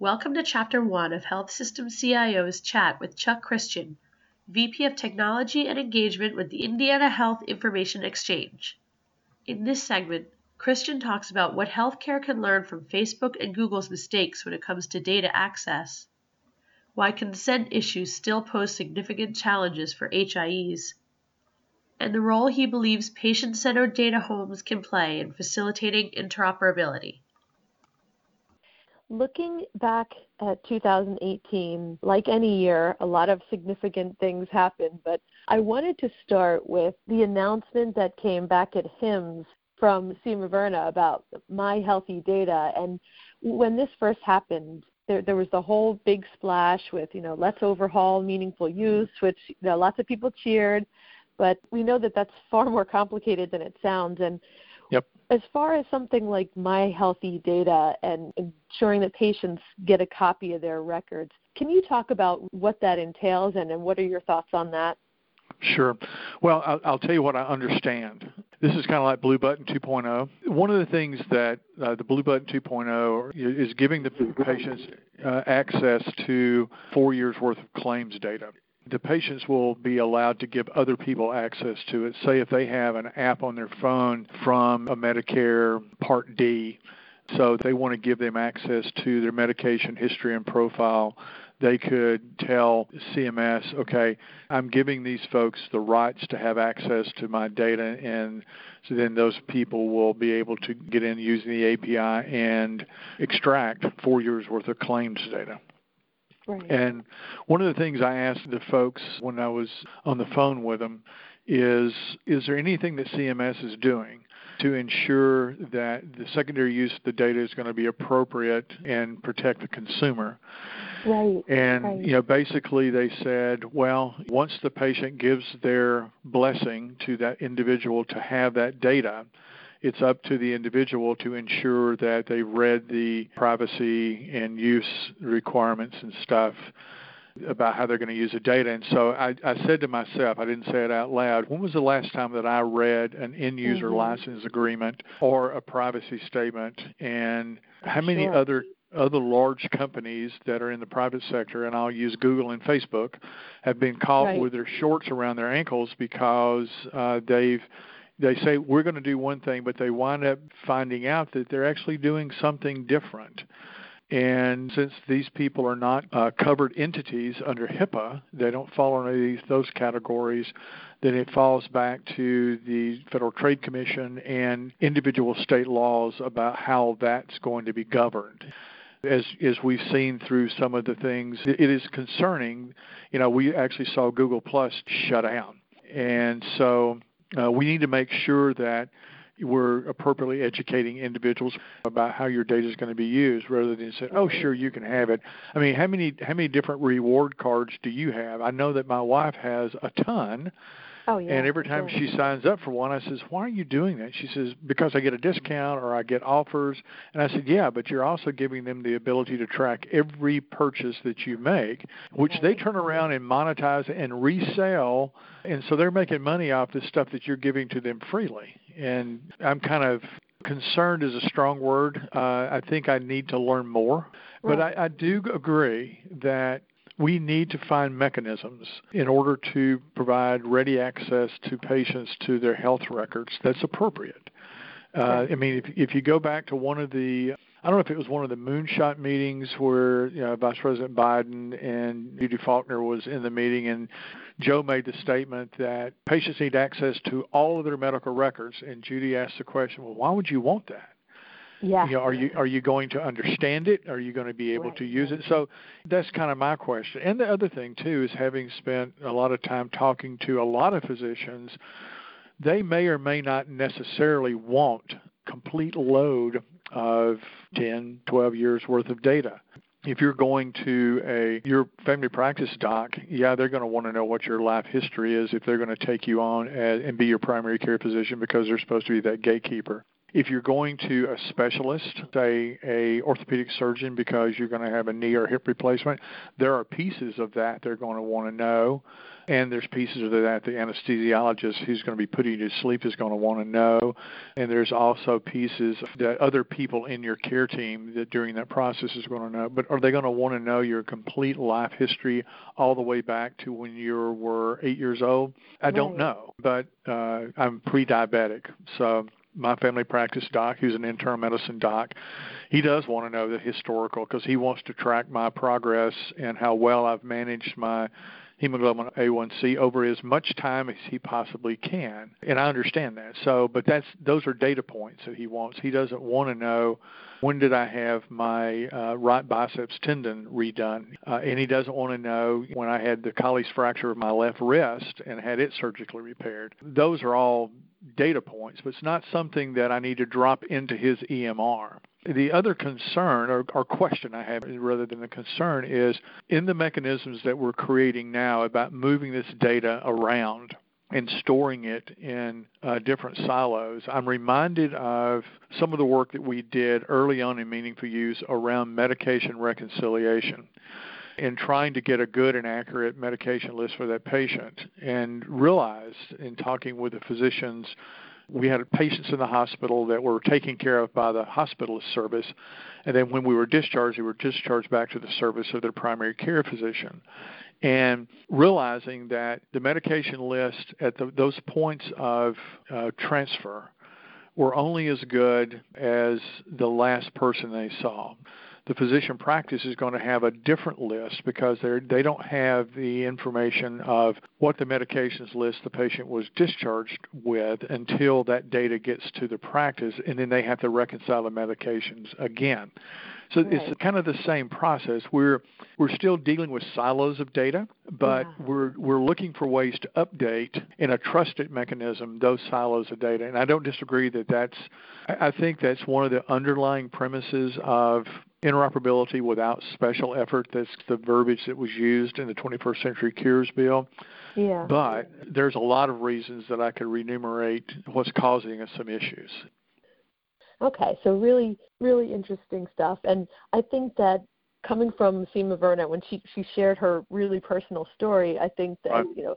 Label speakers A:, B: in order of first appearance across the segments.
A: Welcome to Chapter 1 of Health System CIO's Chat with Chuck Christian, VP of Technology and Engagement with the Indiana Health Information Exchange. In this segment, Christian talks about what healthcare can learn from Facebook and Google's mistakes when it comes to data access, why consent issues still pose significant challenges for HIEs, and the role he believes patient centered data homes can play in facilitating interoperability.
B: Looking back at 2018, like any year, a lot of significant things happened, but I wanted to start with the announcement that came back at HIMSS from Seema Verma about My Healthy Data. And when this first happened, there, there was the whole big splash with, you know, let's overhaul meaningful use, which you know, lots of people cheered. But we know that that's far more complicated than it sounds. And
C: Yep.
B: As far as something like My Healthy Data and ensuring that patients get a copy of their records, can you talk about what that entails and, and what are your thoughts on that?
C: Sure. Well, I'll, I'll, tell you what I understand. This is kind of like Blue Button 2.0. One of the things that uh, the Blue Button 2.0 is giving the patients uh, access to four years worth of claims data the patients will be allowed to give other people access to it. Say if they have an app on their phone from a Medicare Part D, so they want to give them access to their medication history and profile. They could tell CMS, okay, I'm giving these folks the rights to have access to my data, and so then those people will be able to get in using the API and extract four years worth of claims data.
B: Right.
C: And one of the things I asked the folks when I was on the phone with them is is there anything that CMS is doing to ensure that the secondary use of the data is going to be appropriate and protect the consumer?
B: Right.
C: And
B: right.
C: you know, basically they said, well, once the patient gives their blessing to that individual to have that data, it's up to the individual to ensure that they read the privacy and use requirements and stuff about how they're going to use the data. And so I, I said to myself, I didn't say it out loud, when was the last time that I read an end user mm-hmm. license agreement or a privacy statement? And how many
B: sure.
C: other other large companies that are in the private sector, and I'll use Google and Facebook, have been caught
B: right.
C: with their shorts around their ankles because uh, they've they say we're going to do one thing, but they wind up finding out that they're actually doing something different. And since these people are not uh, covered entities under HIPAA, they don't fall under these, those categories, then it falls back to the Federal Trade Commission and individual state laws about how that's going to be governed. As as we've seen through some of the things, it is concerning. You know, we actually saw Google Plus shut down, and so uh, we need to make sure that we're appropriately educating individuals about how your data is going to be used rather than say, oh, sure, you can have it. I mean, how many how many different reward cards do you have? I know that my wife has a ton.
B: Oh, yeah,
C: and every time she signs up for one, I says, "Why are you doing that?" She says, "Because I get a discount or I get offers." And I said, "Yeah, but you're also giving them the ability to track every purchase that you make, which
B: right.
C: they turn around and monetize and resell, and so they're making money off the stuff that you're giving to them freely." And I'm kind of concerned is a strong word. Uh, I think I need to learn more,
B: right.
C: but I, I do agree that we need to find mechanisms in order to provide ready access to patients to their health records that's appropriate. Uh, I mean, if, if you go back to one of the, I don't know if it was one of the moonshot meetings where you know, Vice President Biden and Judy Faulkner was in the meeting, and Joe made the statement that patients need access to all of their medical records. And Judy asked the question, well, why would you want that?
B: Yeah.
C: You know, are you are you going to understand it? Are you going to be able
B: right.
C: to use it? So that's kind of my question. And the other thing too is having spent a lot of time talking to a lot of physicians, they may or may not necessarily want complete load of 10, 12 years worth of data. If you're going to a your family practice doc, yeah, they're going to want to know what your life history is if they're going to take you on as, and be your primary care physician because they're supposed to be that gatekeeper If you're going to a specialist, say a orthopedic surgeon because you're going to have a knee or hip replacement, there are pieces of that they're going to want to know. And there's pieces of that the anesthesiologist who's going to be putting you to sleep is going to want to know. And there's also pieces that other people in your care team that during that process is going to know. But are they going to want to know your complete life history all the way back to when you were eight years old? I don't know. But uh, I'm pre-diabetic, so my family practice doc, who's an internal medicine doc, he does want to know the historical because he wants to track my progress and how well I've managed my hemoglobin A1C over as much time as he possibly can. And I understand that. So, but that's those are data points that he wants. He doesn't want to know when did I have my uh, right biceps tendon redone, uh, and he doesn't want to know when I had the Colles fracture of my left wrist and had it surgically repaired. Those are all data points, but it's not something that I need to drop into his EMR. The other concern or, or, question I have rather than a concern is in the mechanisms that we're creating now about moving this data around and storing it in uh, different silos. I'm reminded of some of the work that we did early on in Meaningful Use around medication reconciliation in trying to get a good and accurate medication list for that patient and realized in talking with the physicians we had patients in the hospital that were taken care of by the hospitalist service and then when we were discharged we were discharged back to the service of their primary care physician. And realizing that the medication list at the, those points of uh, transfer were only as good as the last person they saw the physician practice is going to have a different list because they they don't have the information of what the medications list the patient was discharged with until that data gets to the practice, and then they have to reconcile the medications again. So right. it's kind of the same process. We're we're still dealing with silos of data, but yeah. we're we're looking for ways to update in a trusted mechanism those silos of data. And I don't disagree that that's I think that's one of the underlying premises of interoperability without special effort. That's the verbiage that was used in the 21st Century Cures Bill.
B: Yeah.
C: But there's a lot of reasons that I could enumerate what's causing us some issues.
B: Okay, so really, really interesting stuff. And I think that coming from Seema Verma, when she, she shared her really personal story, I think that, right. you know,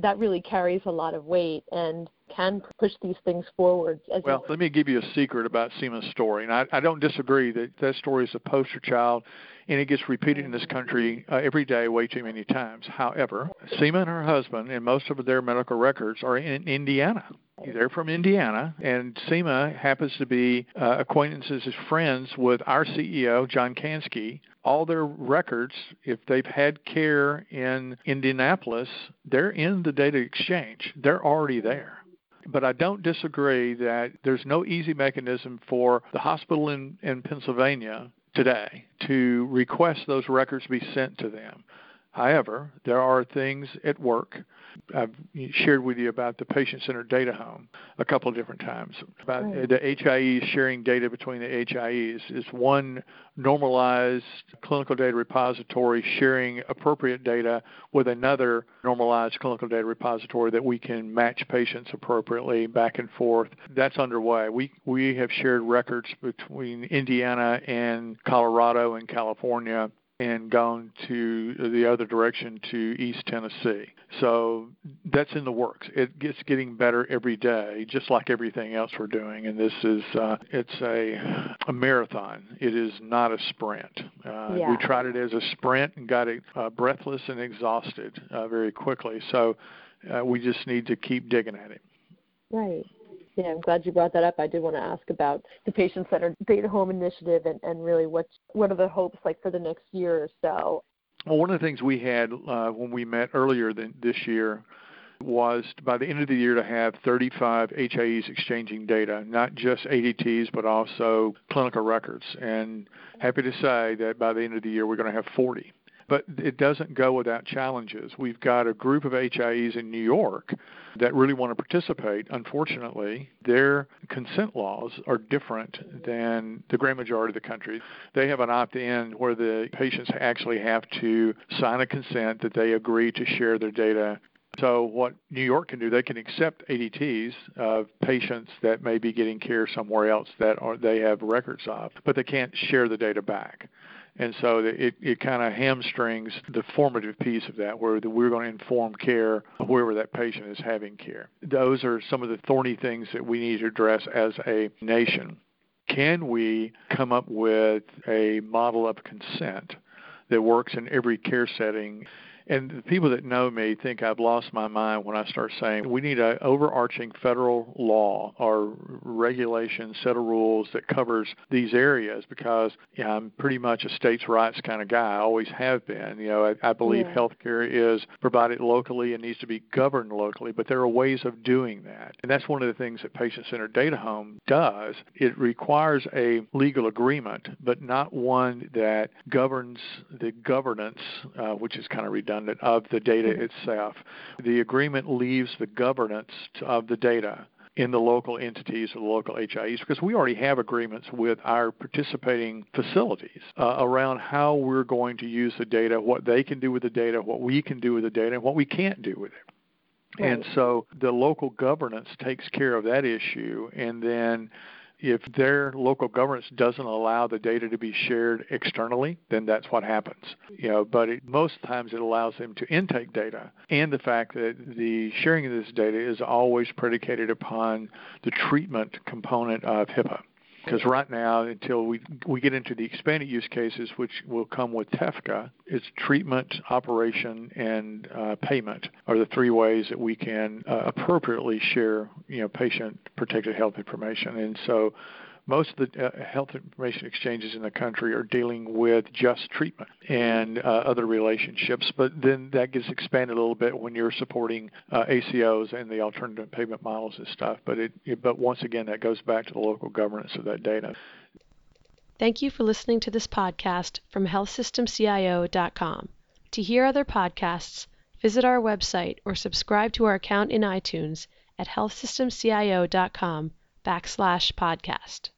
B: that really carries a lot of weight and can push these things forward.
C: well, let me give you a secret about Seema's story, and I, I don't disagree that that story is a poster child, and it gets repeated in this country uh, every day, way too many times. However, Seema and her husband, and most of their medical records are in Indiana. They're from Indiana, and Seema happens to be uh, acquaintances as friends with our CEO, John Kansky. All their records, if they've had care in Indianapolis, they're in the data exchange. They're already there. But I don't disagree that there's no easy mechanism for the hospital in, in Pennsylvania today to request those records be sent to them. However, there are things at work I've shared with you about the patient-centered data home a couple of different times about right. the HIEs sharing data between the HIEs is one normalized clinical data repository sharing appropriate data with another normalized clinical data repository that we can match patients appropriately back and forth. That's underway. We we have shared records between Indiana and Colorado and California and gone to the other direction to East Tennessee. So that's in the works. It gets getting better every day, just like everything else we're doing. And this is uh, it's a a marathon. It is not a sprint. Uh, yeah. We tried it as a sprint and got it uh, breathless and exhausted uh, very quickly. So uh, we just need to keep digging at it.
B: Right. Yeah, I'm glad you brought that up. I did want to ask about the patient-centered data home initiative and, and really what what are the hopes like for the next year or so.
C: Well, one of the things we had uh, when we met earlier than this year was by the end of the year to have 35 HIEs exchanging data, not just ADTs, but also clinical records. And happy to say that by the end of the year, we're going to have 40. But it doesn't go without challenges. We've got a group of HIEs in New York that really want to participate. Unfortunately, their consent laws are different than the great majority of the country. They have an opt in where the patients actually have to sign a consent that they agree to share their data So what New York can do, they can accept ADTs of patients that may be getting care somewhere else that are, they have records of, but they can't share the data back. And so it, it kind of hamstrings the formative piece of that, where the, we're going to inform care wherever that patient is having care. Those are some of the thorny things that we need to address as a nation. Can we come up with a model of consent that works in every care setting and the people that know me think I've lost my mind when I start saying we need an overarching federal law or regulation, set of rules that covers these areas because I'm pretty much a states' rights kind of guy. I always have been. You know, I, I believe yeah. healthcare is provided locally and needs to be governed locally, but there are ways of doing that. And that's one of the things that Patient Centered Data Home does. It requires a legal agreement, but not one that governs the governance, uh, which is kind of redundant redundant of the data mm-hmm. itself. The agreement leaves the governance of the data in the local entities or the local HIEs because we already have agreements with our participating facilities uh, around how we're going to use the data, what they can do with the data, what we can do with the data, and what we can't do with it. Right. And so the local governance takes care of that issue, and then if their local governance doesn't allow the data to be shared externally, then that's what happens. You know, but it, most times it allows them to intake data, and the fact that the sharing of this data is always predicated upon the treatment component of HIPAA. Because right now, until we we get into the expanded use cases, which will come with TEFCA, it's treatment, operation, and uh, payment are the three ways that we can uh, appropriately share, you know, patient protected health information. And so, most of the uh, health information exchanges in the country are dealing with just treatment and uh, other relationships, but then that gets expanded a little bit when you're supporting uh, ACOs and the alternative payment models and stuff. But it, it, but once again, that goes back to the local governance of that data.
A: Thank you for listening to this podcast from healthsystemcio.com. To hear other podcasts, visit our website or subscribe to our account in iTunes at healthsystemcio.com backslash podcast.